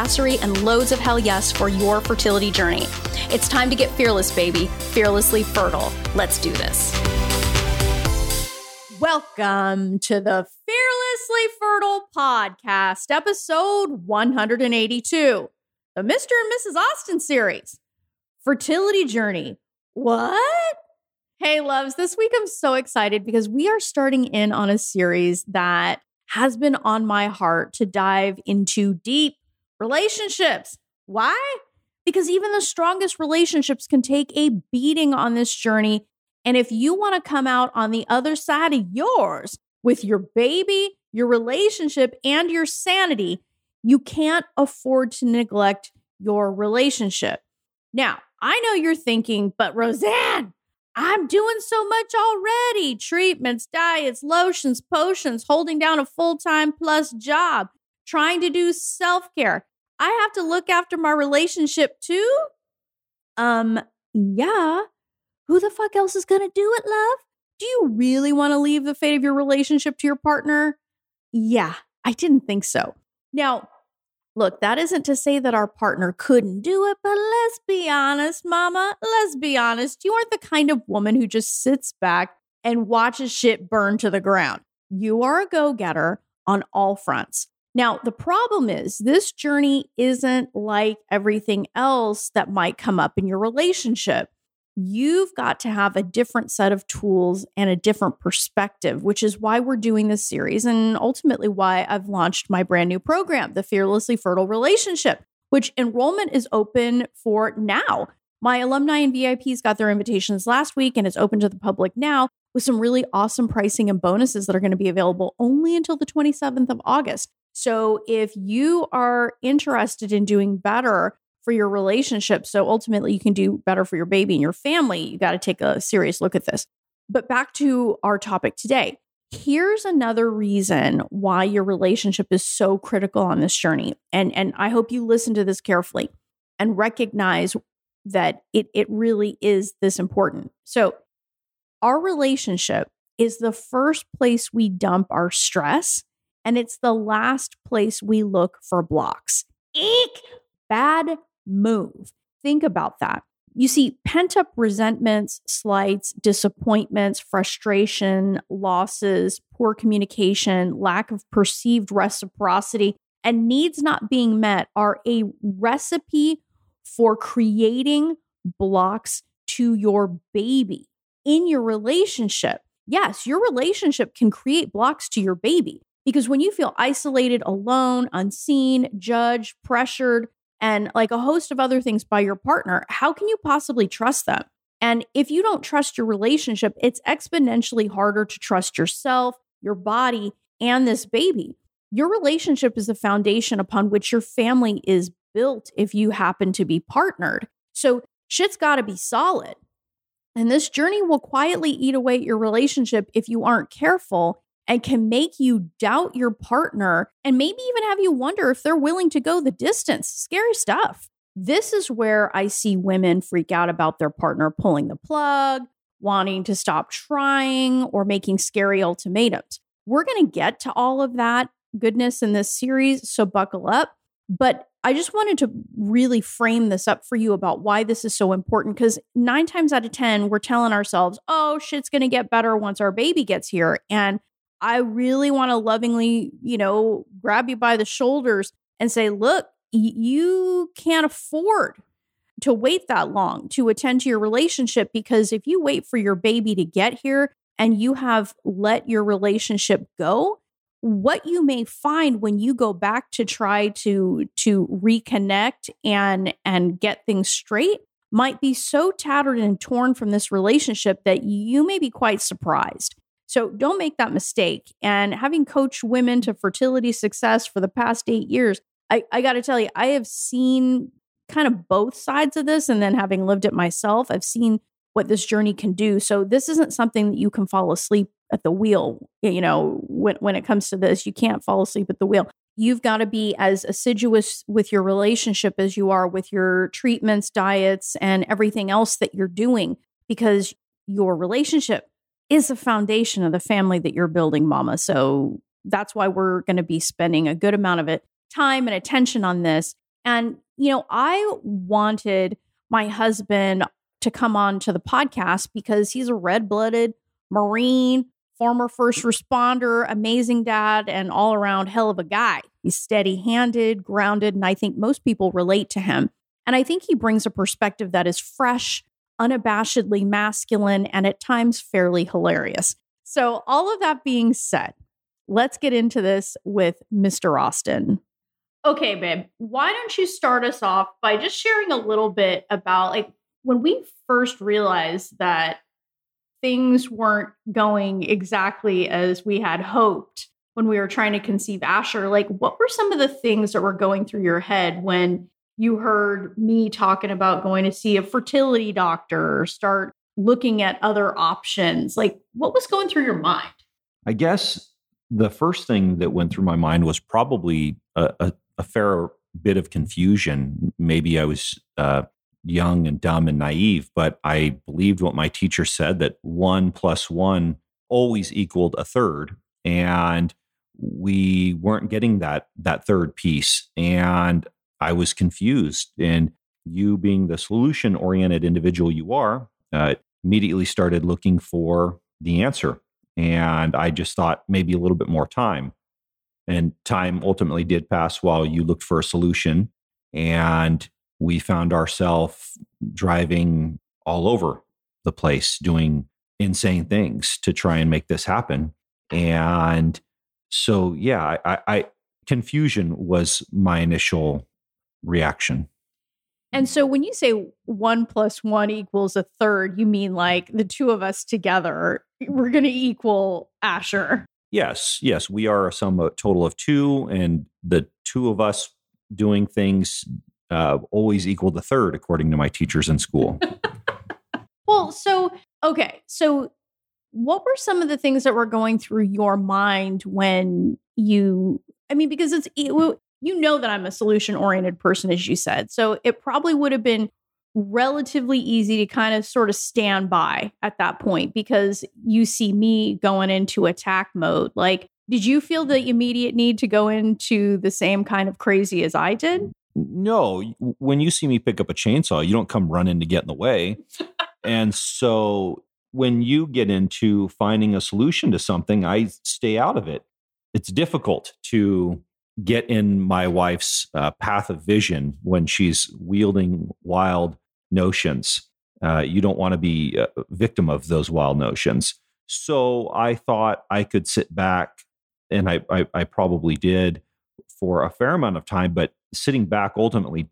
badassery, and loads of hell yes for your fertility journey. It's time to get fearless, baby, fearlessly fertile. Let's do this. Welcome to the Fearlessly Fertile Podcast, episode 182, the Mr. and Mrs. Austin series. Fertility Journey. What? Hey, loves, this week I'm so excited because we are starting in on a series that has been on my heart to dive into deep relationships. Why? Because even the strongest relationships can take a beating on this journey and if you want to come out on the other side of yours with your baby, your relationship, and your sanity, you can't afford to neglect your relationship. Now, I know you're thinking, but Rosanne, I'm doing so much already treatments, diets, lotions, potions, holding down a full time plus job, trying to do self care. I have to look after my relationship too? Um, yeah. Who the fuck else is going to do it, love? Do you really want to leave the fate of your relationship to your partner? Yeah, I didn't think so. Now, look, that isn't to say that our partner couldn't do it, but let's be honest, mama. Let's be honest. You aren't the kind of woman who just sits back and watches shit burn to the ground. You are a go getter on all fronts. Now, the problem is this journey isn't like everything else that might come up in your relationship you've got to have a different set of tools and a different perspective, which is why we're doing this series and ultimately why I've launched my brand new program, the Fearlessly Fertile Relationship, which enrollment is open for now. My alumni and VIPs got their invitations last week and it's open to the public now with some really awesome pricing and bonuses that are going to be available only until the 27th of August. So if you are interested in doing better, for your relationship. So ultimately, you can do better for your baby and your family. You got to take a serious look at this. But back to our topic today. Here's another reason why your relationship is so critical on this journey. And, and I hope you listen to this carefully and recognize that it, it really is this important. So, our relationship is the first place we dump our stress, and it's the last place we look for blocks. Eek! Bad move. Think about that. You see, pent up resentments, slights, disappointments, frustration, losses, poor communication, lack of perceived reciprocity, and needs not being met are a recipe for creating blocks to your baby in your relationship. Yes, your relationship can create blocks to your baby because when you feel isolated, alone, unseen, judged, pressured, and like a host of other things by your partner, how can you possibly trust them? And if you don't trust your relationship, it's exponentially harder to trust yourself, your body, and this baby. Your relationship is the foundation upon which your family is built if you happen to be partnered. So shit's got to be solid. And this journey will quietly eat away at your relationship if you aren't careful and can make you doubt your partner and maybe even have you wonder if they're willing to go the distance. Scary stuff. This is where I see women freak out about their partner pulling the plug, wanting to stop trying, or making scary ultimatums. We're going to get to all of that goodness in this series, so buckle up. But I just wanted to really frame this up for you about why this is so important because nine times out of 10, we're telling ourselves, oh, shit's going to get better once our baby gets here. And I really want to lovingly, you know, grab you by the shoulders and say, look, you can't afford to wait that long to attend to your relationship because if you wait for your baby to get here and you have let your relationship go, what you may find when you go back to try to to reconnect and and get things straight might be so tattered and torn from this relationship that you may be quite surprised. So don't make that mistake. And having coached women to fertility success for the past eight years, I, I got to tell you, I have seen kind of both sides of this. And then having lived it myself, I've seen what this journey can do. So this isn't something that you can fall asleep at the wheel. You know, when, when it comes to this, you can't fall asleep at the wheel. You've got to be as assiduous with your relationship as you are with your treatments, diets, and everything else that you're doing because your relationship is the foundation of the family that you're building, mama. So that's why we're going to be spending a good amount of it time and attention on this. And, you know, I wanted my husband to come on to the podcast because he's a red blooded Marine, former first responder, amazing dad, and all around hell of a guy. He's steady handed, grounded, and I think most people relate to him. And I think he brings a perspective that is fresh unabashedly masculine, and at times fairly hilarious. So, all of that being said, let's get into this with Mr. Austin. Okay, babe, why don't you start us off by just sharing a little bit about like when we first realized that things weren't going exactly as we had hoped when we were trying to conceive Asher, like what were some of the things that were going through your head when you heard me talking about going to see a fertility doctor or start looking at other options. Like, what was going through your mind? I guess the first thing that went through my mind was probably a, a, a fair bit of confusion. Maybe I was uh, young and dumb and naive, but I believed what my teacher said that one plus one always equaled a third. And we weren't getting that that third piece and I was confused. And you, being the solution oriented individual you are, uh, immediately started looking for the answer. And I just thought maybe a little bit more time. And time ultimately did pass while you looked for a solution. And we found ourselves driving all over the place doing insane things to try and make this happen. And so, yeah, I, I confusion was my initial reaction. And so when you say one plus one equals a third, you mean like the two of us together, we're going to equal Asher. Yes, yes. We are a sum a total of two, and the two of us doing things uh, always equal the third, according to my teachers in school. well, so, okay. So, what were some of the things that were going through your mind when you, I mean, because it's, it, you know that I'm a solution oriented person, as you said. So it probably would have been relatively easy to kind of sort of stand by at that point because you see me going into attack mode. Like, did you feel the immediate need to go into the same kind of crazy as I did? No. When you see me pick up a chainsaw, you don't come running to get in the way. and so when you get into finding a solution to something, I stay out of it. It's difficult to get in my wife's uh, path of vision when she's wielding wild notions. Uh, you don't want to be a victim of those wild notions. So I thought I could sit back, and I, I, I probably did for a fair amount of time, but sitting back ultimately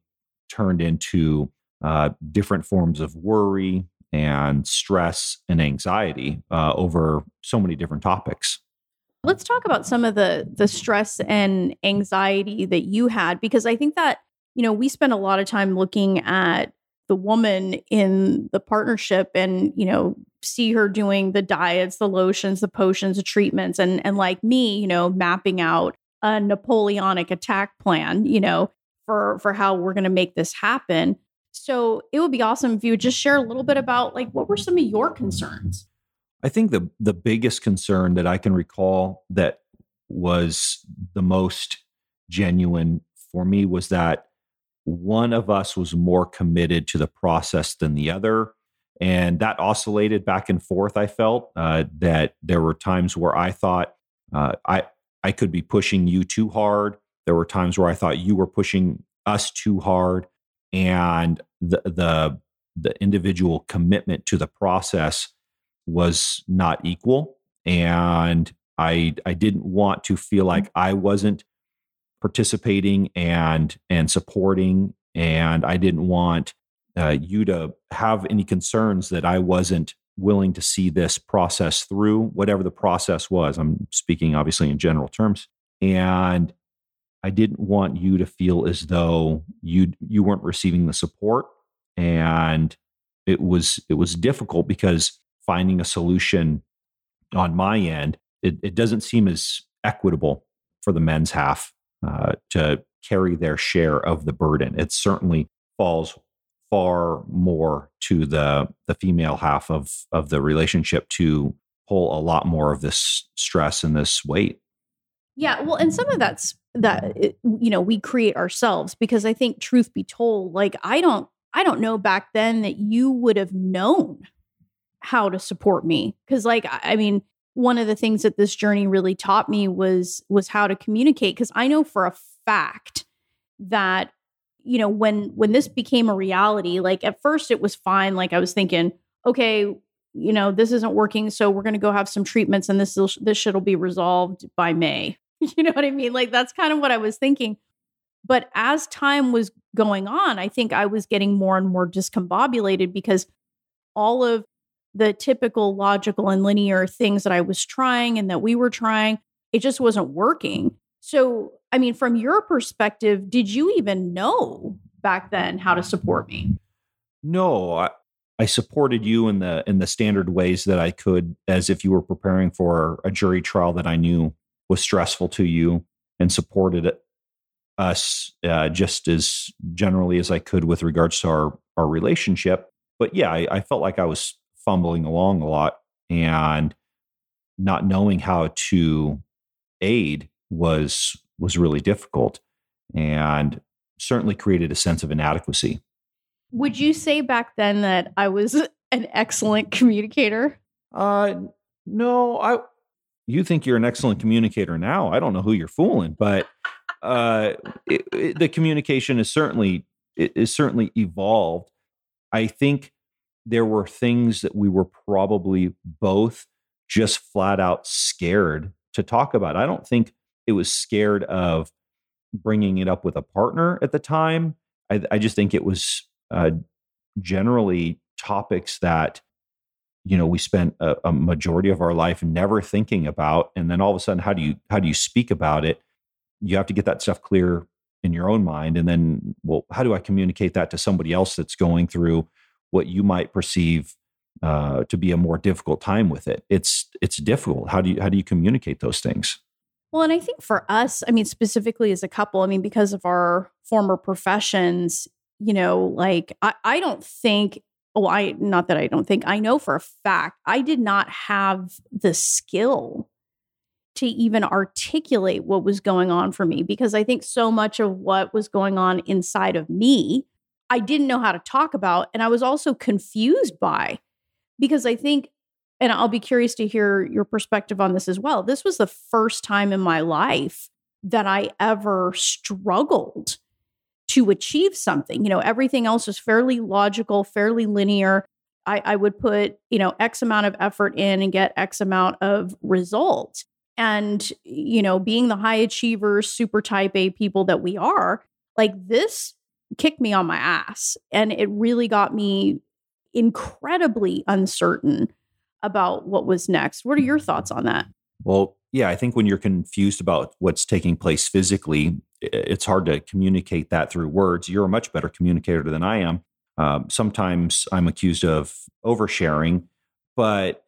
turned into uh, different forms of worry and stress and anxiety uh, over so many different topics. Let's talk about some of the the stress and anxiety that you had because I think that, you know, we spend a lot of time looking at the woman in the partnership and, you know, see her doing the diets, the lotions, the potions, the treatments and and like me, you know, mapping out a Napoleonic attack plan, you know, for for how we're going to make this happen. So, it would be awesome if you would just share a little bit about like what were some of your concerns? I think the the biggest concern that I can recall that was the most genuine for me was that one of us was more committed to the process than the other and that oscillated back and forth i felt uh, that there were times where i thought uh, i i could be pushing you too hard. There were times where i thought you were pushing us too hard and the the the individual commitment to the process was not equal and i i didn't want to feel mm-hmm. like i wasn't participating and and supporting and i didn't want uh, you to have any concerns that i wasn't willing to see this process through, whatever the process was. I'm speaking obviously in general terms. And I didn't want you to feel as though you you weren't receiving the support and it was it was difficult because finding a solution on my end it, it doesn't seem as equitable for the men's half uh, to carry their share of the burden. It certainly falls far more to the the female half of of the relationship to pull a lot more of this stress and this weight. Yeah, well, and some of that's that you know we create ourselves because I think truth be told, like I don't I don't know back then that you would have known how to support me because like I mean one of the things that this journey really taught me was was how to communicate because I know for a fact that you know when when this became a reality like at first it was fine like I was thinking okay you know this isn't working so we're going to go have some treatments and this this shit'll be resolved by May. You know what I mean? Like that's kind of what I was thinking. But as time was going on, I think I was getting more and more discombobulated because all of the typical logical and linear things that I was trying and that we were trying, it just wasn't working. So, I mean, from your perspective, did you even know back then how to support me? No, I, I supported you in the in the standard ways that I could, as if you were preparing for a jury trial that I knew was stressful to you, and supported us uh, just as generally as I could with regards to our our relationship. But yeah, I, I felt like I was fumbling along a lot and not knowing how to aid was was really difficult and certainly created a sense of inadequacy. Would you say back then that I was an excellent communicator? Uh no, I you think you're an excellent communicator now. I don't know who you're fooling, but uh, it, it, the communication is certainly is certainly evolved. I think there were things that we were probably both just flat out scared to talk about. I don't think it was scared of bringing it up with a partner at the time. I, I just think it was uh, generally topics that you know we spent a, a, majority of our life never thinking about and then all of a sudden how do you how do you speak about it you have to get that stuff clear in your own mind and then well how do i communicate that to somebody else that's going through what you might perceive uh, to be a more difficult time with it. It's it's difficult. How do you how do you communicate those things? Well and i think for us i mean specifically as a couple i mean because of our former professions you know like i, I don't think oh i not that i don't think i know for a fact i did not have the skill to even articulate what was going on for me because I think so much of what was going on inside of me, I didn't know how to talk about. And I was also confused by because I think, and I'll be curious to hear your perspective on this as well. This was the first time in my life that I ever struggled to achieve something. You know, everything else was fairly logical, fairly linear. I, I would put, you know, X amount of effort in and get X amount of results. And, you know, being the high achievers, super type A people that we are, like this kicked me on my ass. And it really got me incredibly uncertain about what was next. What are your thoughts on that? Well, yeah, I think when you're confused about what's taking place physically, it's hard to communicate that through words. You're a much better communicator than I am. Um, sometimes I'm accused of oversharing, but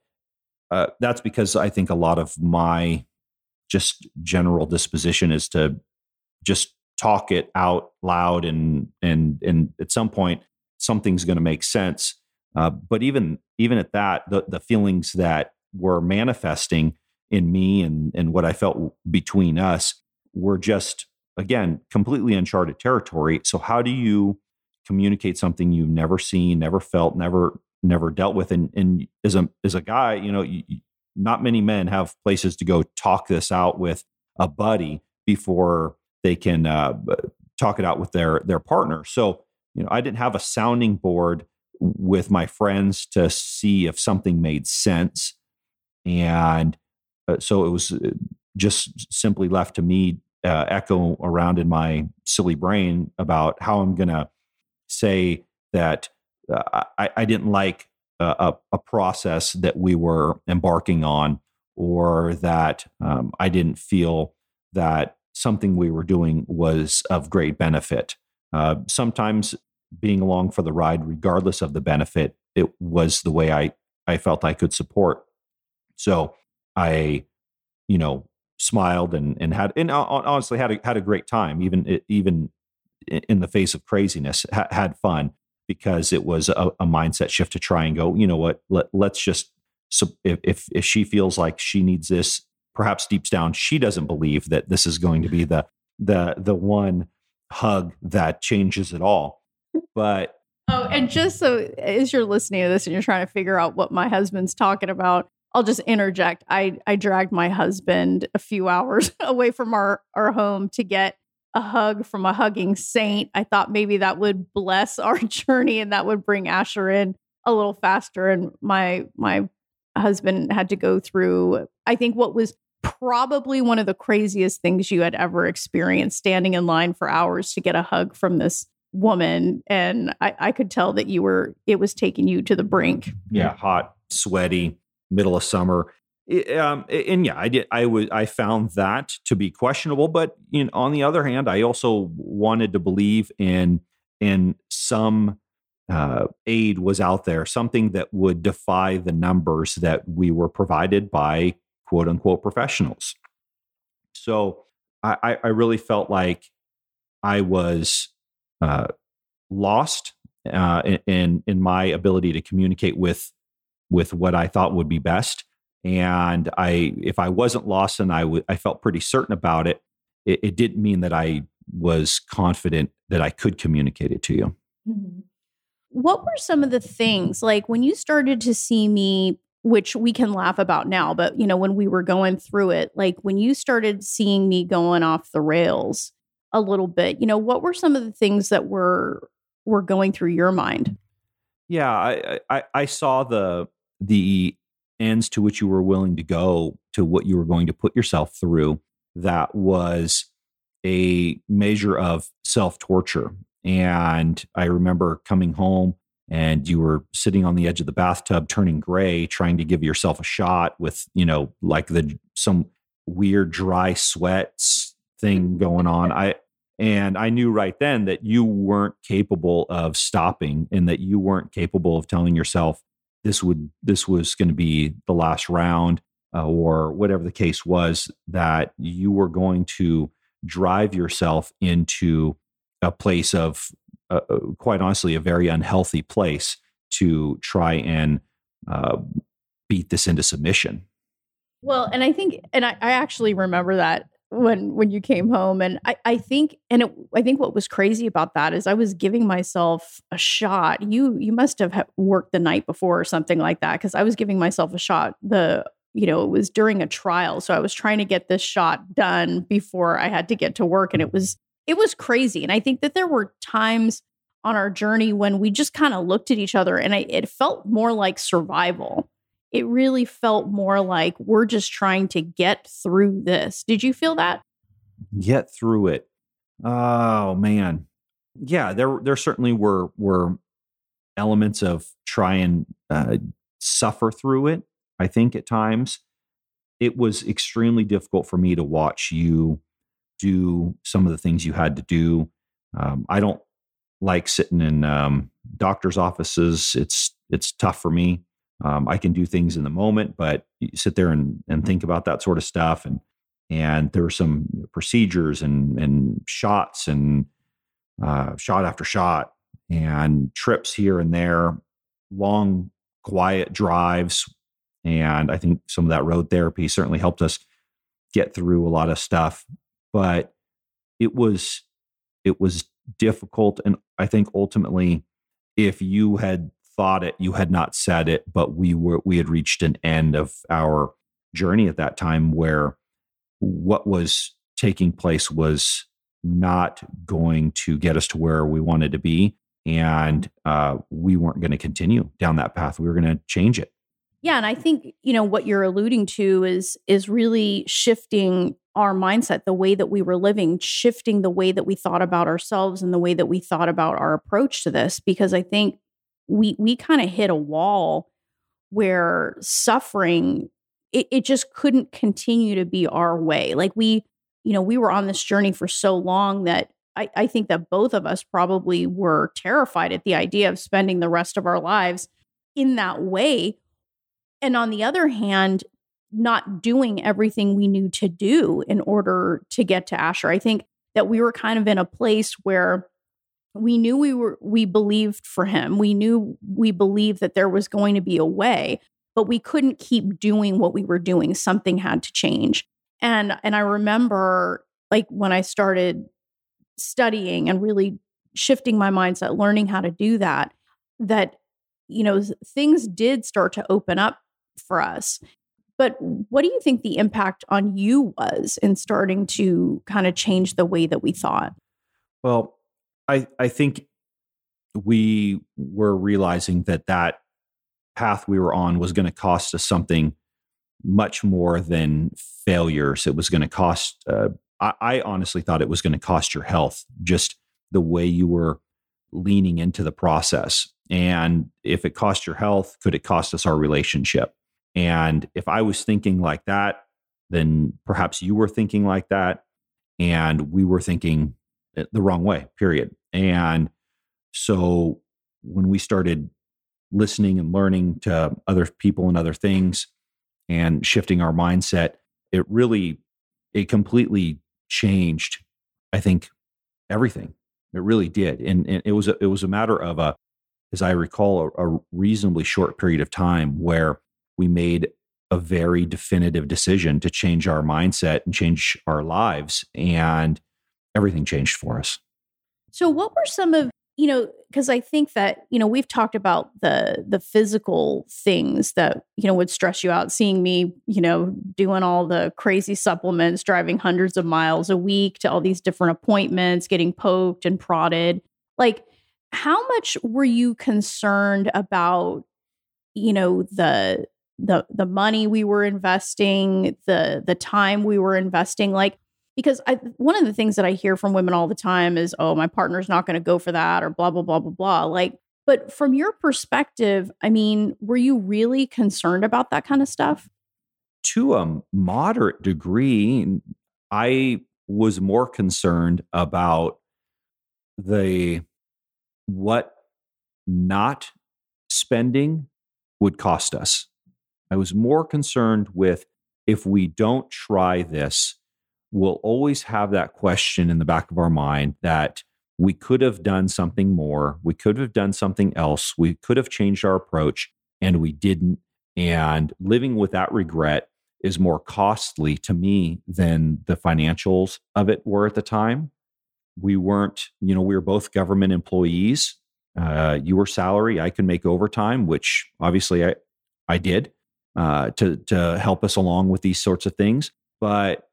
uh, that's because I think a lot of my just general disposition is to just talk it out loud and and and at some point something's going to make sense. Uh, but even even at that, the the feelings that were manifesting in me and and what I felt between us were just again completely uncharted territory. So how do you communicate something you've never seen, never felt, never never dealt with. And, and as a as a guy, you know, you, not many men have places to go talk this out with a buddy before they can uh, talk it out with their their partner. So you know, I didn't have a sounding board with my friends to see if something made sense, and uh, so it was uh, just simply left to me uh, echo around in my silly brain about how I'm going to say that uh, I, I didn't like a, a process that we were embarking on, or that um, I didn't feel that something we were doing was of great benefit. Uh, sometimes being along for the ride, regardless of the benefit, it was the way I, I felt I could support. So I, you know, smiled and, and had, and honestly had a, had a great time, even, even in the face of craziness, ha- had fun because it was a, a, mindset shift to try and go, you know what, let, let's just, if, if, if she feels like she needs this, perhaps deep down, she doesn't believe that this is going to be the, the, the one hug that changes it all. But Oh, and just so as you're listening to this and you're trying to figure out what my husband's talking about, I'll just interject. I I dragged my husband a few hours away from our our home to get a hug from a hugging saint. I thought maybe that would bless our journey and that would bring Asher in a little faster. And my my husband had to go through, I think, what was probably one of the craziest things you had ever experienced, standing in line for hours to get a hug from this woman. And I, I could tell that you were, it was taking you to the brink. Yeah, hot, sweaty, middle of summer. Um, and yeah, I did. I was. I found that to be questionable. But you know, on the other hand, I also wanted to believe in in some uh, aid was out there, something that would defy the numbers that we were provided by quote unquote professionals. So I, I really felt like I was uh, lost uh, in in my ability to communicate with with what I thought would be best. And I, if I wasn't lost and I, w- I felt pretty certain about it, it, it, didn't mean that I was confident that I could communicate it to you. Mm-hmm. What were some of the things like when you started to see me, which we can laugh about now, but you know, when we were going through it, like when you started seeing me going off the rails a little bit, you know, what were some of the things that were were going through your mind? Yeah, I I, I saw the the ends to which you were willing to go to what you were going to put yourself through that was a measure of self torture. And I remember coming home and you were sitting on the edge of the bathtub turning gray trying to give yourself a shot with you know like the some weird dry sweats thing going on. I and i knew right then that you weren't capable of stopping and that you weren't capable of telling yourself this would this was going to be the last round uh, or whatever the case was that you were going to drive yourself into a place of uh, uh, quite honestly a very unhealthy place to try and uh, beat this into submission. Well and i think and I, I actually remember that when when you came home and i i think and it, i think what was crazy about that is i was giving myself a shot. You you must have worked the night before or something like that because i was giving myself a shot the you know it was during a trial so i was trying to get this shot done before i had to get to work and it was it was crazy and i think that there were times on our journey when we just kind of looked at each other and I, it felt more like survival it really felt more like we're just trying to get through this. Did you feel that? Get through it. Oh man. Yeah, there there certainly were were elements of try and uh, suffer through it. I think at times it was extremely difficult for me to watch you do some of the things you had to do. Um, I don't like sitting in um, doctors' offices. It's it's tough for me. Um, I can do things in the moment, but you sit there and, and think about that sort of stuff. And and there were some procedures and and shots and uh, shot after shot and trips here and there, long quiet drives. And I think some of that road therapy certainly helped us get through a lot of stuff. But it was it was difficult, and I think ultimately, if you had thought it, you had not said it, but we were we had reached an end of our journey at that time where what was taking place was not going to get us to where we wanted to be and uh, we weren't going to continue down that path. We were going to change it yeah and i think you know what you're alluding to is is really shifting our mindset the way that we were living shifting the way that we thought about ourselves and the way that we thought about our approach to this because i think we we kind of hit a wall where suffering it, it just couldn't continue to be our way. Like we, you know, we were on this journey for so long that I, I think that both of us probably were terrified at the idea of spending the rest of our lives in that way. And on the other hand, not doing everything we knew to do in order to get to Asher. I think that we were kind of in a place where we knew we were we believed for him. We knew we believed that there was going to be a way, but we couldn't keep doing what we were doing. Something had to change. And and I remember like when I started studying and really shifting my mindset, learning how to do that, that you know, things did start to open up for us. But what do you think the impact on you was in starting to kind of change the way that we thought? Well, I I think we were realizing that that path we were on was going to cost us something much more than failures. It was going to cost. Uh, I, I honestly thought it was going to cost your health, just the way you were leaning into the process. And if it cost your health, could it cost us our relationship? And if I was thinking like that, then perhaps you were thinking like that. And we were thinking eh, the wrong way, period. And so when we started listening and learning to other people and other things and shifting our mindset, it really, it completely changed, I think, everything. It really did. And, and it was a, it was a matter of a, as I recall, a, a reasonably short period of time where we made a very definitive decision to change our mindset and change our lives. And everything changed for us. So, what were some of you know because i think that you know we've talked about the the physical things that you know would stress you out seeing me you know doing all the crazy supplements driving hundreds of miles a week to all these different appointments getting poked and prodded like how much were you concerned about you know the the the money we were investing, the the time we were investing like because I one of the things that I hear from women all the time is oh my partner's not going to go for that or blah blah blah blah blah like but from your perspective, I mean, were you really concerned about that kind of stuff? To a moderate degree, I was more concerned about the what not spending would cost us. I was more concerned with if we don't try this, we'll always have that question in the back of our mind that we could have done something more. We could have done something else. We could have changed our approach and we didn't. And living with that regret is more costly to me than the financials of it were at the time. We weren't, you know, we were both government employees. Uh, you were salary. I could make overtime, which obviously I, I did uh, to to help us along with these sorts of things. But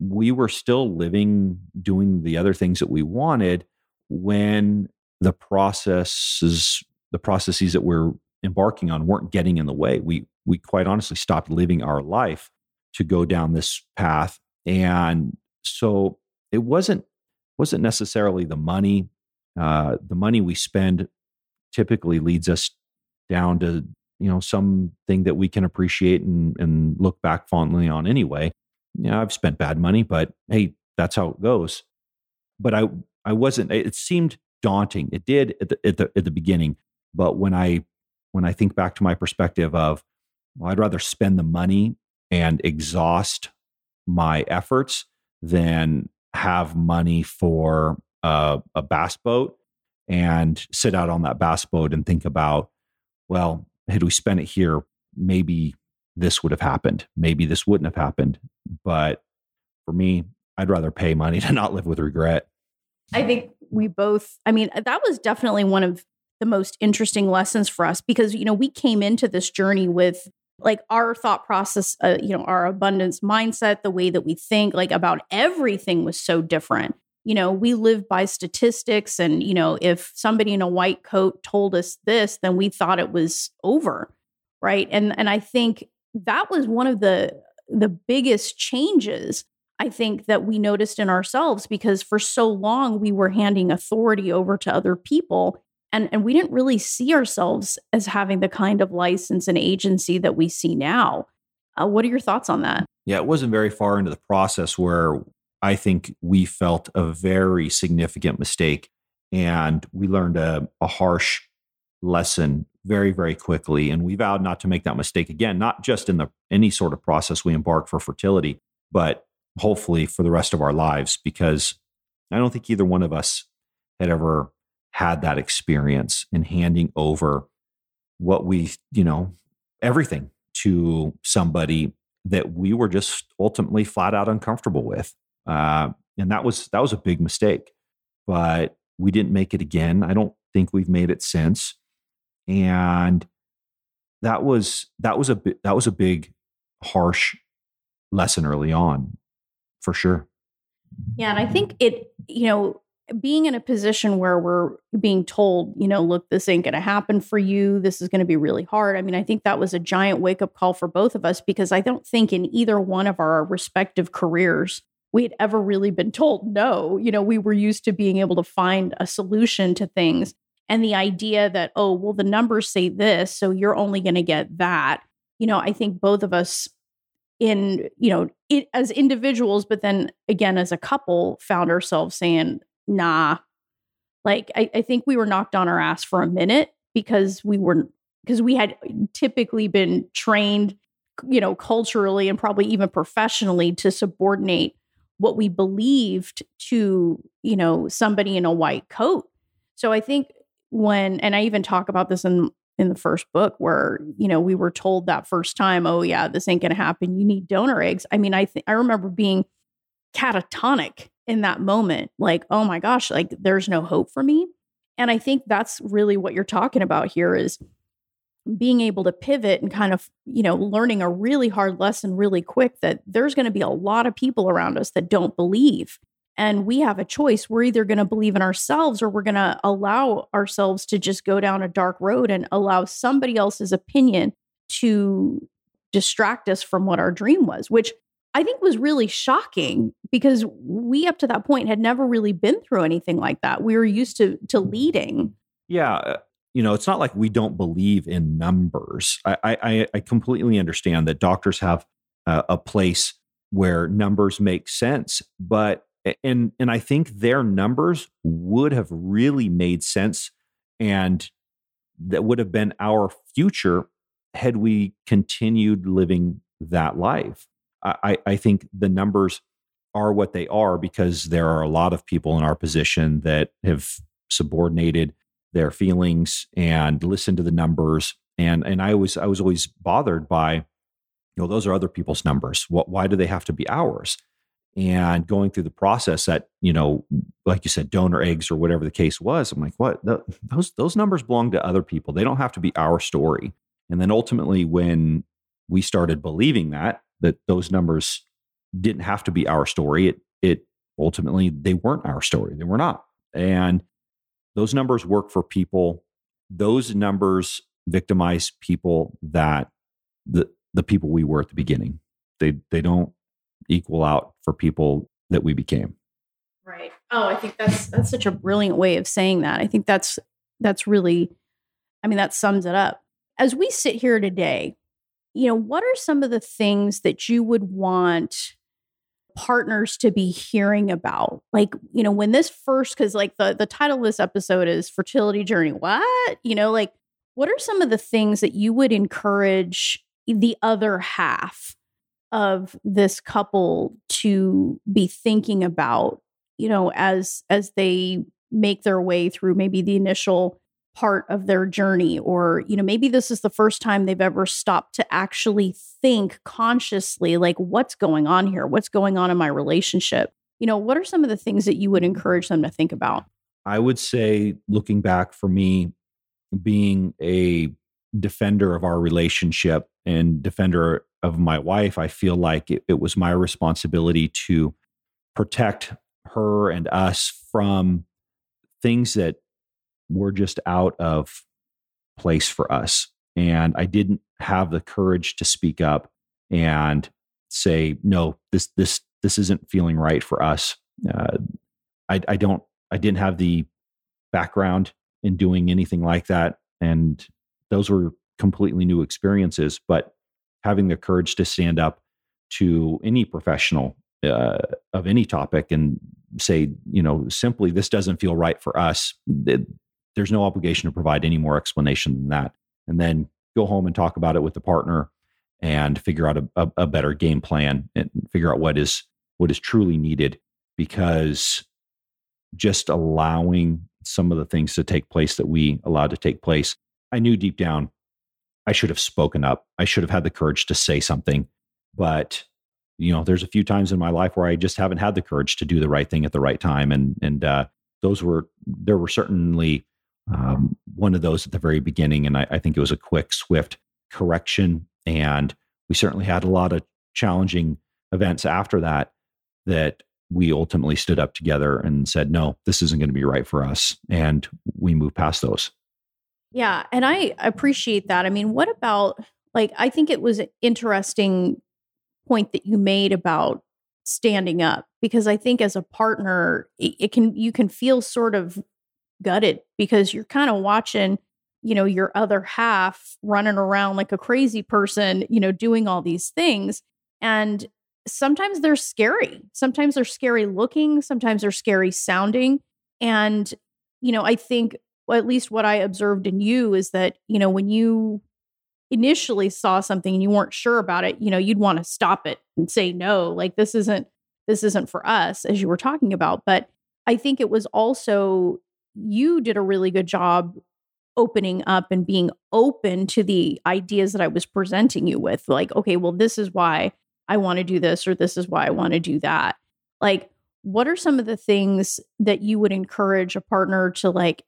we were still living, doing the other things that we wanted when the processes, the processes that we're embarking on, weren't getting in the way. We we quite honestly stopped living our life to go down this path, and so it wasn't wasn't necessarily the money. Uh, the money we spend typically leads us down to you know something that we can appreciate and, and look back fondly on anyway. Yeah i've spent bad money but hey that's how it goes. But i i wasn't it seemed daunting. It did at the at the, at the beginning but when i when i think back to my perspective of well, i'd rather spend the money and exhaust my efforts than have money for a bass boat and sit out on that bass boat and think about well had we spent it here, maybe this would have happened. Maybe this wouldn't have happened. But for me, I'd rather pay money to not live with regret. I think we both, I mean, that was definitely one of the most interesting lessons for us because, you know, we came into this journey with like our thought process, uh, you know, our abundance mindset, the way that we think, like about everything was so different you know, we live by statistics. And, you know, if somebody in a white coat told us this, then we thought it was over. Right. And and I think that was one of the the biggest changes I think that we noticed in ourselves because for so long we were handing authority over to other people And, and we didn't really see ourselves as having the kind of license and agency that we see now. Uh, what are your thoughts on that? Yeah, it wasn't very far into the process where I think we felt a very significant mistake and we learned a, a harsh lesson very, very quickly. And we vowed not to make that mistake again, not just in the any sort of process we embark for fertility, but hopefully for the rest of our lives, because I don't think either one of us had ever had that experience in handing over what we, you know, everything to somebody that we were just ultimately flat out uncomfortable with. Uh, and that was that was a big mistake. But we didn't make it again. I don't think we've made it since. And that was that was a that was a big harsh lesson early on for sure. Yeah, and I think it, you know, being in a position where we're being told, you know, look, this ain't going to happen for you. This is going to be really hard. I mean, I think that was a giant wake up call for both of us because I don't think in either one of our respective careers we had ever really been told no. You know, we were used to being able to find a solution to things. And the idea that, oh, well, the numbers say this, so you're only going to get that. You know, I think both of us in, you know, it, as individuals, but then again, as a couple, found ourselves saying, nah. Like, I, I think we were knocked on our ass for a minute because we were, because we had typically been trained, you know, culturally and probably even professionally to subordinate what we believed to, you know, somebody in a white coat. So I think when and I even talk about this in in the first book where, you know, we were told that first time, oh yeah, this ain't going to happen. You need donor eggs. I mean, I I remember being catatonic in that moment, like, oh my gosh, like there's no hope for me. And I think that's really what you're talking about here is being able to pivot and kind of, you know, learning a really hard lesson really quick that there's going to be a lot of people around us that don't believe. And we have a choice. We're either going to believe in ourselves or we're going to allow ourselves to just go down a dark road and allow somebody else's opinion to distract us from what our dream was, which I think was really shocking because we up to that point had never really been through anything like that. We were used to to leading. Yeah, uh, you know, it's not like we don't believe in numbers. I, I, I completely understand that doctors have a, a place where numbers make sense, but and and I think their numbers would have really made sense, and that would have been our future had we continued living that life. I, I think the numbers are what they are because there are a lot of people in our position that have subordinated their feelings and listen to the numbers. And and I was I was always bothered by, you know, those are other people's numbers. What why do they have to be ours? And going through the process that, you know, like you said, donor eggs or whatever the case was, I'm like, what? Those those numbers belong to other people. They don't have to be our story. And then ultimately, when we started believing that, that those numbers didn't have to be our story, it it ultimately they weren't our story. They were not. And those numbers work for people. Those numbers victimize people that the the people we were at the beginning. They they don't equal out for people that we became. Right. Oh, I think that's that's such a brilliant way of saying that. I think that's that's really I mean that sums it up. As we sit here today, you know, what are some of the things that you would want partners to be hearing about. Like you know when this first because like the the title of this episode is fertility journey. What? You know like what are some of the things that you would encourage the other half of this couple to be thinking about you know as as they make their way through maybe the initial part of their journey or you know maybe this is the first time they've ever stopped to actually think consciously like what's going on here? What's going on in my relationship? You know what are some of the things that you would encourage them to think about? I would say looking back for me being a defender of our relationship and defender of my wife i feel like it, it was my responsibility to protect her and us from things that were just out of place for us. And I didn't have the courage to speak up and say, no, this, this, this isn't feeling right for us. Uh, I, I don't, I didn't have the background in doing anything like that. And those were completely new experiences. But having the courage to stand up to any professional uh, of any topic and say, you know, simply, this doesn't feel right for us. It, there's no obligation to provide any more explanation than that. And then go home and talk about it with the partner and figure out a, a, a better game plan and figure out what is what is truly needed because just allowing some of the things to take place that we allowed to take place i knew deep down i should have spoken up. I should have had the courage to say something. But you know there's a few times in my life where i just haven't had the courage to do the right thing at the right time. And and uh, those were there were certainly um, one of those at the very beginning and I, I think it was a quick swift correction and we certainly had a lot of challenging events after that that we ultimately stood up together and said, no, this isn't going to be right for us. And we moved past those. Yeah. And I appreciate that. I mean, what about, like, I think it was an interesting point that you made about standing up because I think as a partner, it, it can, you can feel sort of gutted because you're kind of watching you know your other half running around like a crazy person you know doing all these things and sometimes they're scary. Sometimes they're scary looking sometimes they're scary sounding and you know i think at least what i observed in you is that you know when you initially saw something and you weren't sure about it you know you'd want to stop it and say no like this isn't this isn't for us as you were talking about but i think it was also you did a really good job opening up and being open to the ideas that I was presenting you with. Like, okay, well, this is why I want to do this, or this is why I want to do that. Like, what are some of the things that you would encourage a partner to like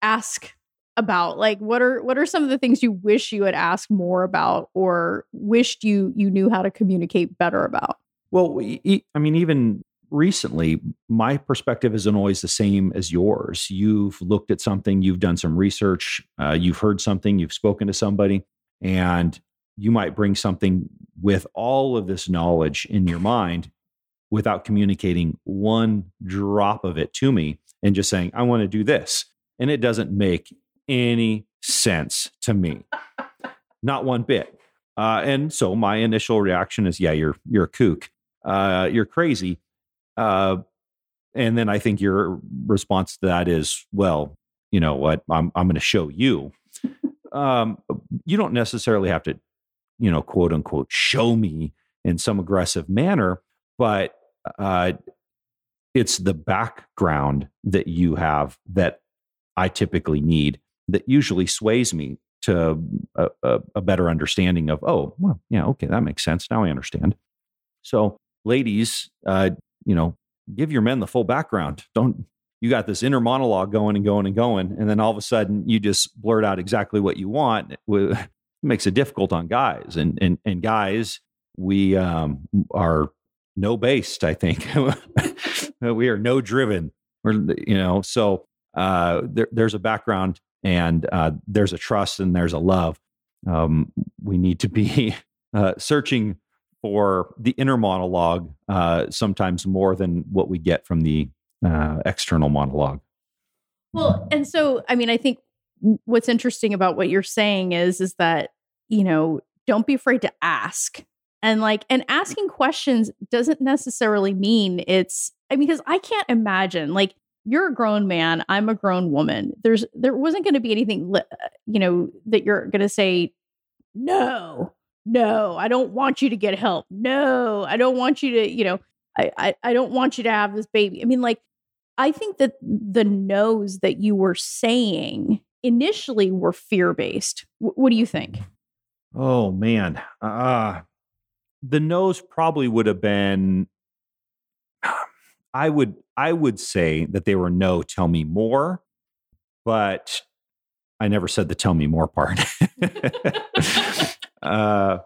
ask about? Like, what are what are some of the things you wish you had asked more about, or wished you you knew how to communicate better about? Well, I mean, even recently, my perspective isn't always the same as yours. You've looked at something, you've done some research, uh, you've heard something, you've spoken to somebody, and you might bring something with all of this knowledge in your mind without communicating one drop of it to me and just saying, I want to do this. And it doesn't make any sense to me, not one bit. Uh, and so my initial reaction is, yeah, you're you're a kook, uh, you're crazy. Uh, and then I think your response to that is, well, you know what, I'm I'm going to show you. Um, you don't necessarily have to, you know, quote unquote, show me in some aggressive manner, but uh, it's the background that you have that I typically need that usually sways me to a, a, a, better understanding of, oh, well, yeah, okay, that makes sense. Now I understand. So, ladies, uh, you know, give your men the full background. Don't you got this inner monologue going and going and going, and then all of a sudden you just blurt out exactly what you want. It makes it difficult on guys, and and and guys, we um, are no based. I think we are no driven. We're you know so uh, there, there's a background and uh, there's a trust and there's a love. Um, we need to be uh, searching for the inner monologue uh, sometimes more than what we get from the uh, external monologue. Well, and so I mean, I think what's interesting about what you're saying is is that you know don't be afraid to ask. And like and asking questions doesn't necessarily mean it's i mean because i can't imagine like you're a grown man i'm a grown woman. There's there wasn't going to be anything you know that you're going to say no no, I don't want you to get help. No, I don't want you to, you know, I, I, I don't want you to have this baby. I mean, like, I think that the no's that you were saying initially were fear based. W- what do you think? Oh man, uh, the no's probably would have been. I would I would say that they were no. Tell me more, but I never said the tell me more part. uh,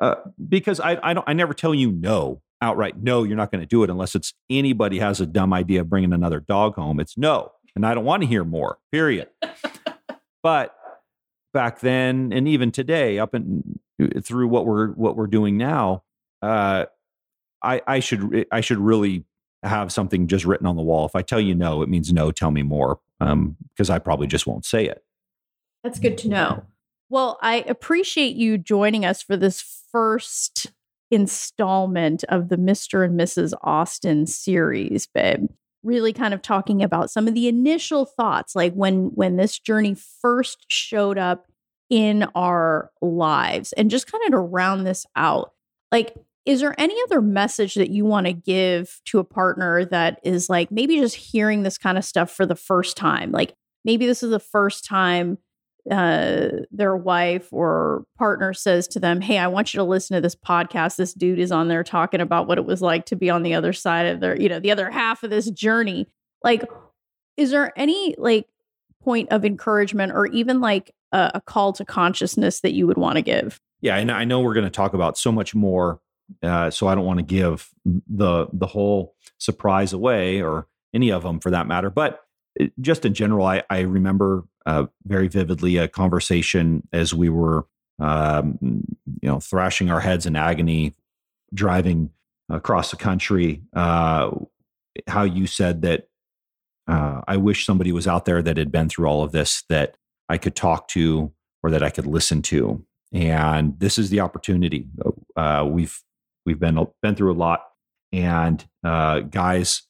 uh, because I, I don't I never tell you no outright. No, you're not going to do it unless it's anybody has a dumb idea of bringing another dog home. It's no, and I don't want to hear more. Period. but back then, and even today, up and through what we're what we're doing now, uh, I I should I should really have something just written on the wall. If I tell you no, it means no, tell me more, Um, because um, I probably just won't say it. That's good to know. Well, I appreciate you joining us for this first installment of the Mr. and Mrs. Austin series, babe. Really kind of talking about some of the initial thoughts, like when when this journey first showed up in our lives, and just kind of to round this out. Like, is there any other message that you want to give to a partner that is like maybe just hearing this kind of stuff for the first time? Like maybe this is the first time uh, their wife or partner says to them, Hey, I want you to listen to this podcast. This dude is on there talking about what it was like to be on the other side of their, you know, the other half of this journey. Like, is there any like point of encouragement or even like a, a call to consciousness that you would want to give? Yeah, and I know we're going to talk about so much more, uh, so I don't want to give the the whole surprise away or any of them for that matter. But uh, just in general, I, I remember uh, very vividly a conversation as we were, um, you know, thrashing our heads in agony, driving across the country. Uh, how you said that uh, I wish somebody was out there that had been through all of this that I could talk to or that I could listen to. And this is the opportunity. Uh, we've we've been been through a lot, and uh, guys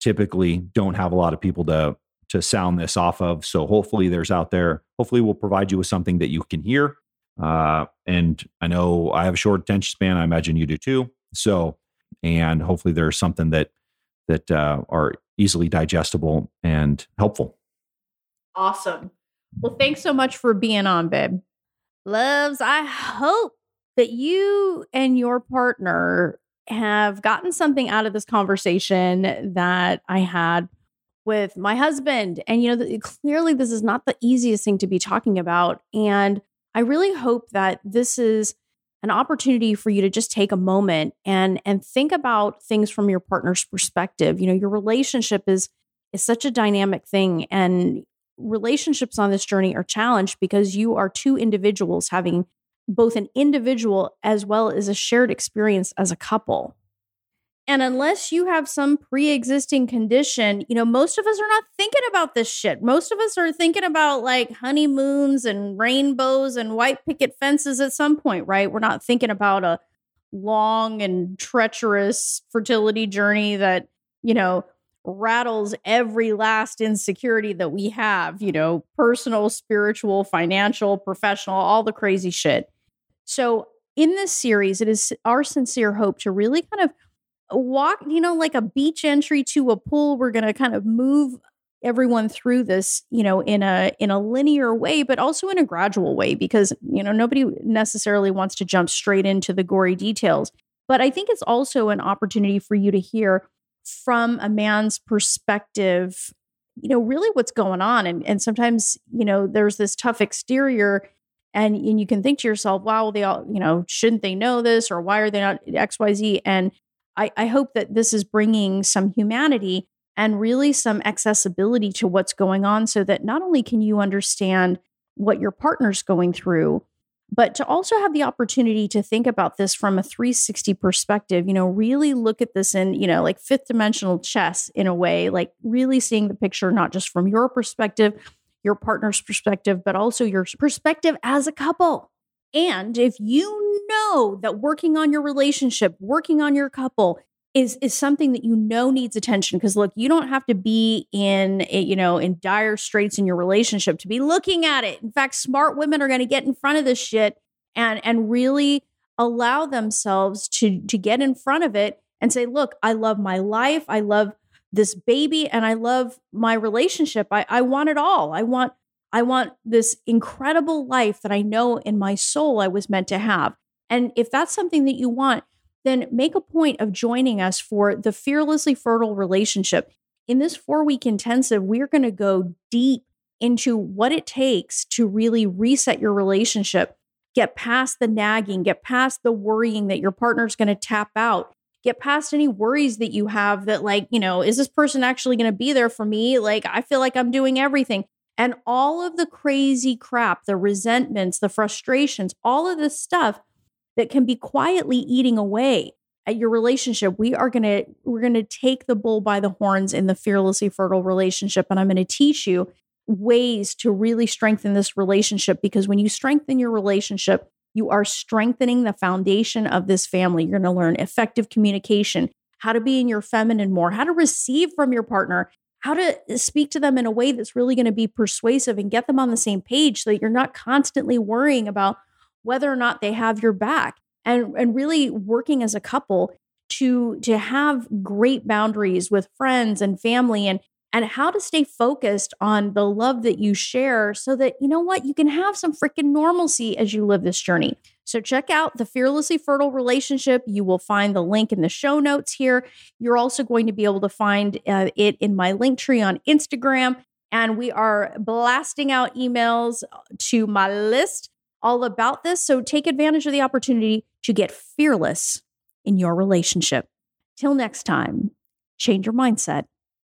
typically don't have a lot of people to to sound this off of. So hopefully there's out there. Hopefully we'll provide you with something that you can hear. Uh, and I know I have a short attention span. I imagine you do too. So, and hopefully there's something that that uh, are easily digestible and helpful. Awesome. Well, thanks so much for being on, babe. Loves, I hope that you and your partner have gotten something out of this conversation that I had with my husband. And, you know, clearly this is not the easiest thing to be talking about. And I really hope that this is an opportunity for you to just take a moment and and think about things from your partner's perspective. You know, your relationship is is such a dynamic thing and relationships on this journey are challenged because you are two individuals having both an individual as well as a shared experience as a couple. And unless you have some pre existing condition, you know, most of us are not thinking about this shit. Most of us are thinking about like honeymoons and rainbows and white picket fences at some point, right? We're not thinking about a long and treacherous fertility journey that, you know, rattles every last insecurity that we have, you know, personal, spiritual, financial, professional, all the crazy shit. So, in this series, it is our sincere hope to really kind of walk, you know, like a beach entry to a pool. We're going to kind of move everyone through this, you know, in a in a linear way, but also in a gradual way because, you know, nobody necessarily wants to jump straight into the gory details. But I think it's also an opportunity for you to hear from a man's perspective, you know, really what's going on. And and sometimes, you know, there's this tough exterior and and you can think to yourself, wow, they all, you know, shouldn't they know this or why are they not XYZ? And I, I hope that this is bringing some humanity and really some accessibility to what's going on so that not only can you understand what your partner's going through, but to also have the opportunity to think about this from a 360 perspective, you know, really look at this in, you know, like fifth dimensional chess in a way, like really seeing the picture not just from your perspective, your partner's perspective, but also your perspective as a couple. And if you know that working on your relationship, working on your couple is is something that you know needs attention because look, you don't have to be in a, you know in dire straits in your relationship to be looking at it. In fact, smart women are going to get in front of this shit and and really allow themselves to to get in front of it and say, "Look, I love my life. I love this baby and I love my relationship. I I want it all. I want I want this incredible life that I know in my soul I was meant to have. And if that's something that you want, then make a point of joining us for the Fearlessly Fertile Relationship. In this four week intensive, we're going to go deep into what it takes to really reset your relationship, get past the nagging, get past the worrying that your partner's going to tap out, get past any worries that you have that, like, you know, is this person actually going to be there for me? Like, I feel like I'm doing everything and all of the crazy crap, the resentments, the frustrations, all of this stuff that can be quietly eating away at your relationship, we are going to we're going to take the bull by the horns in the fearlessly fertile relationship and I'm going to teach you ways to really strengthen this relationship because when you strengthen your relationship, you are strengthening the foundation of this family. You're going to learn effective communication, how to be in your feminine more, how to receive from your partner, how to uh, speak to them in a way that's really going to be persuasive and get them on the same page so that you're not constantly worrying about whether or not they have your back and and really working as a couple to to have great boundaries with friends and family and and how to stay focused on the love that you share so that you know what you can have some freaking normalcy as you live this journey. So check out the fearlessly fertile relationship. You will find the link in the show notes here. You're also going to be able to find uh, it in my link tree on instagram. And we are blasting out emails to my list all about this. So take advantage of the opportunity to get fearless in your relationship. Till next time change your mindset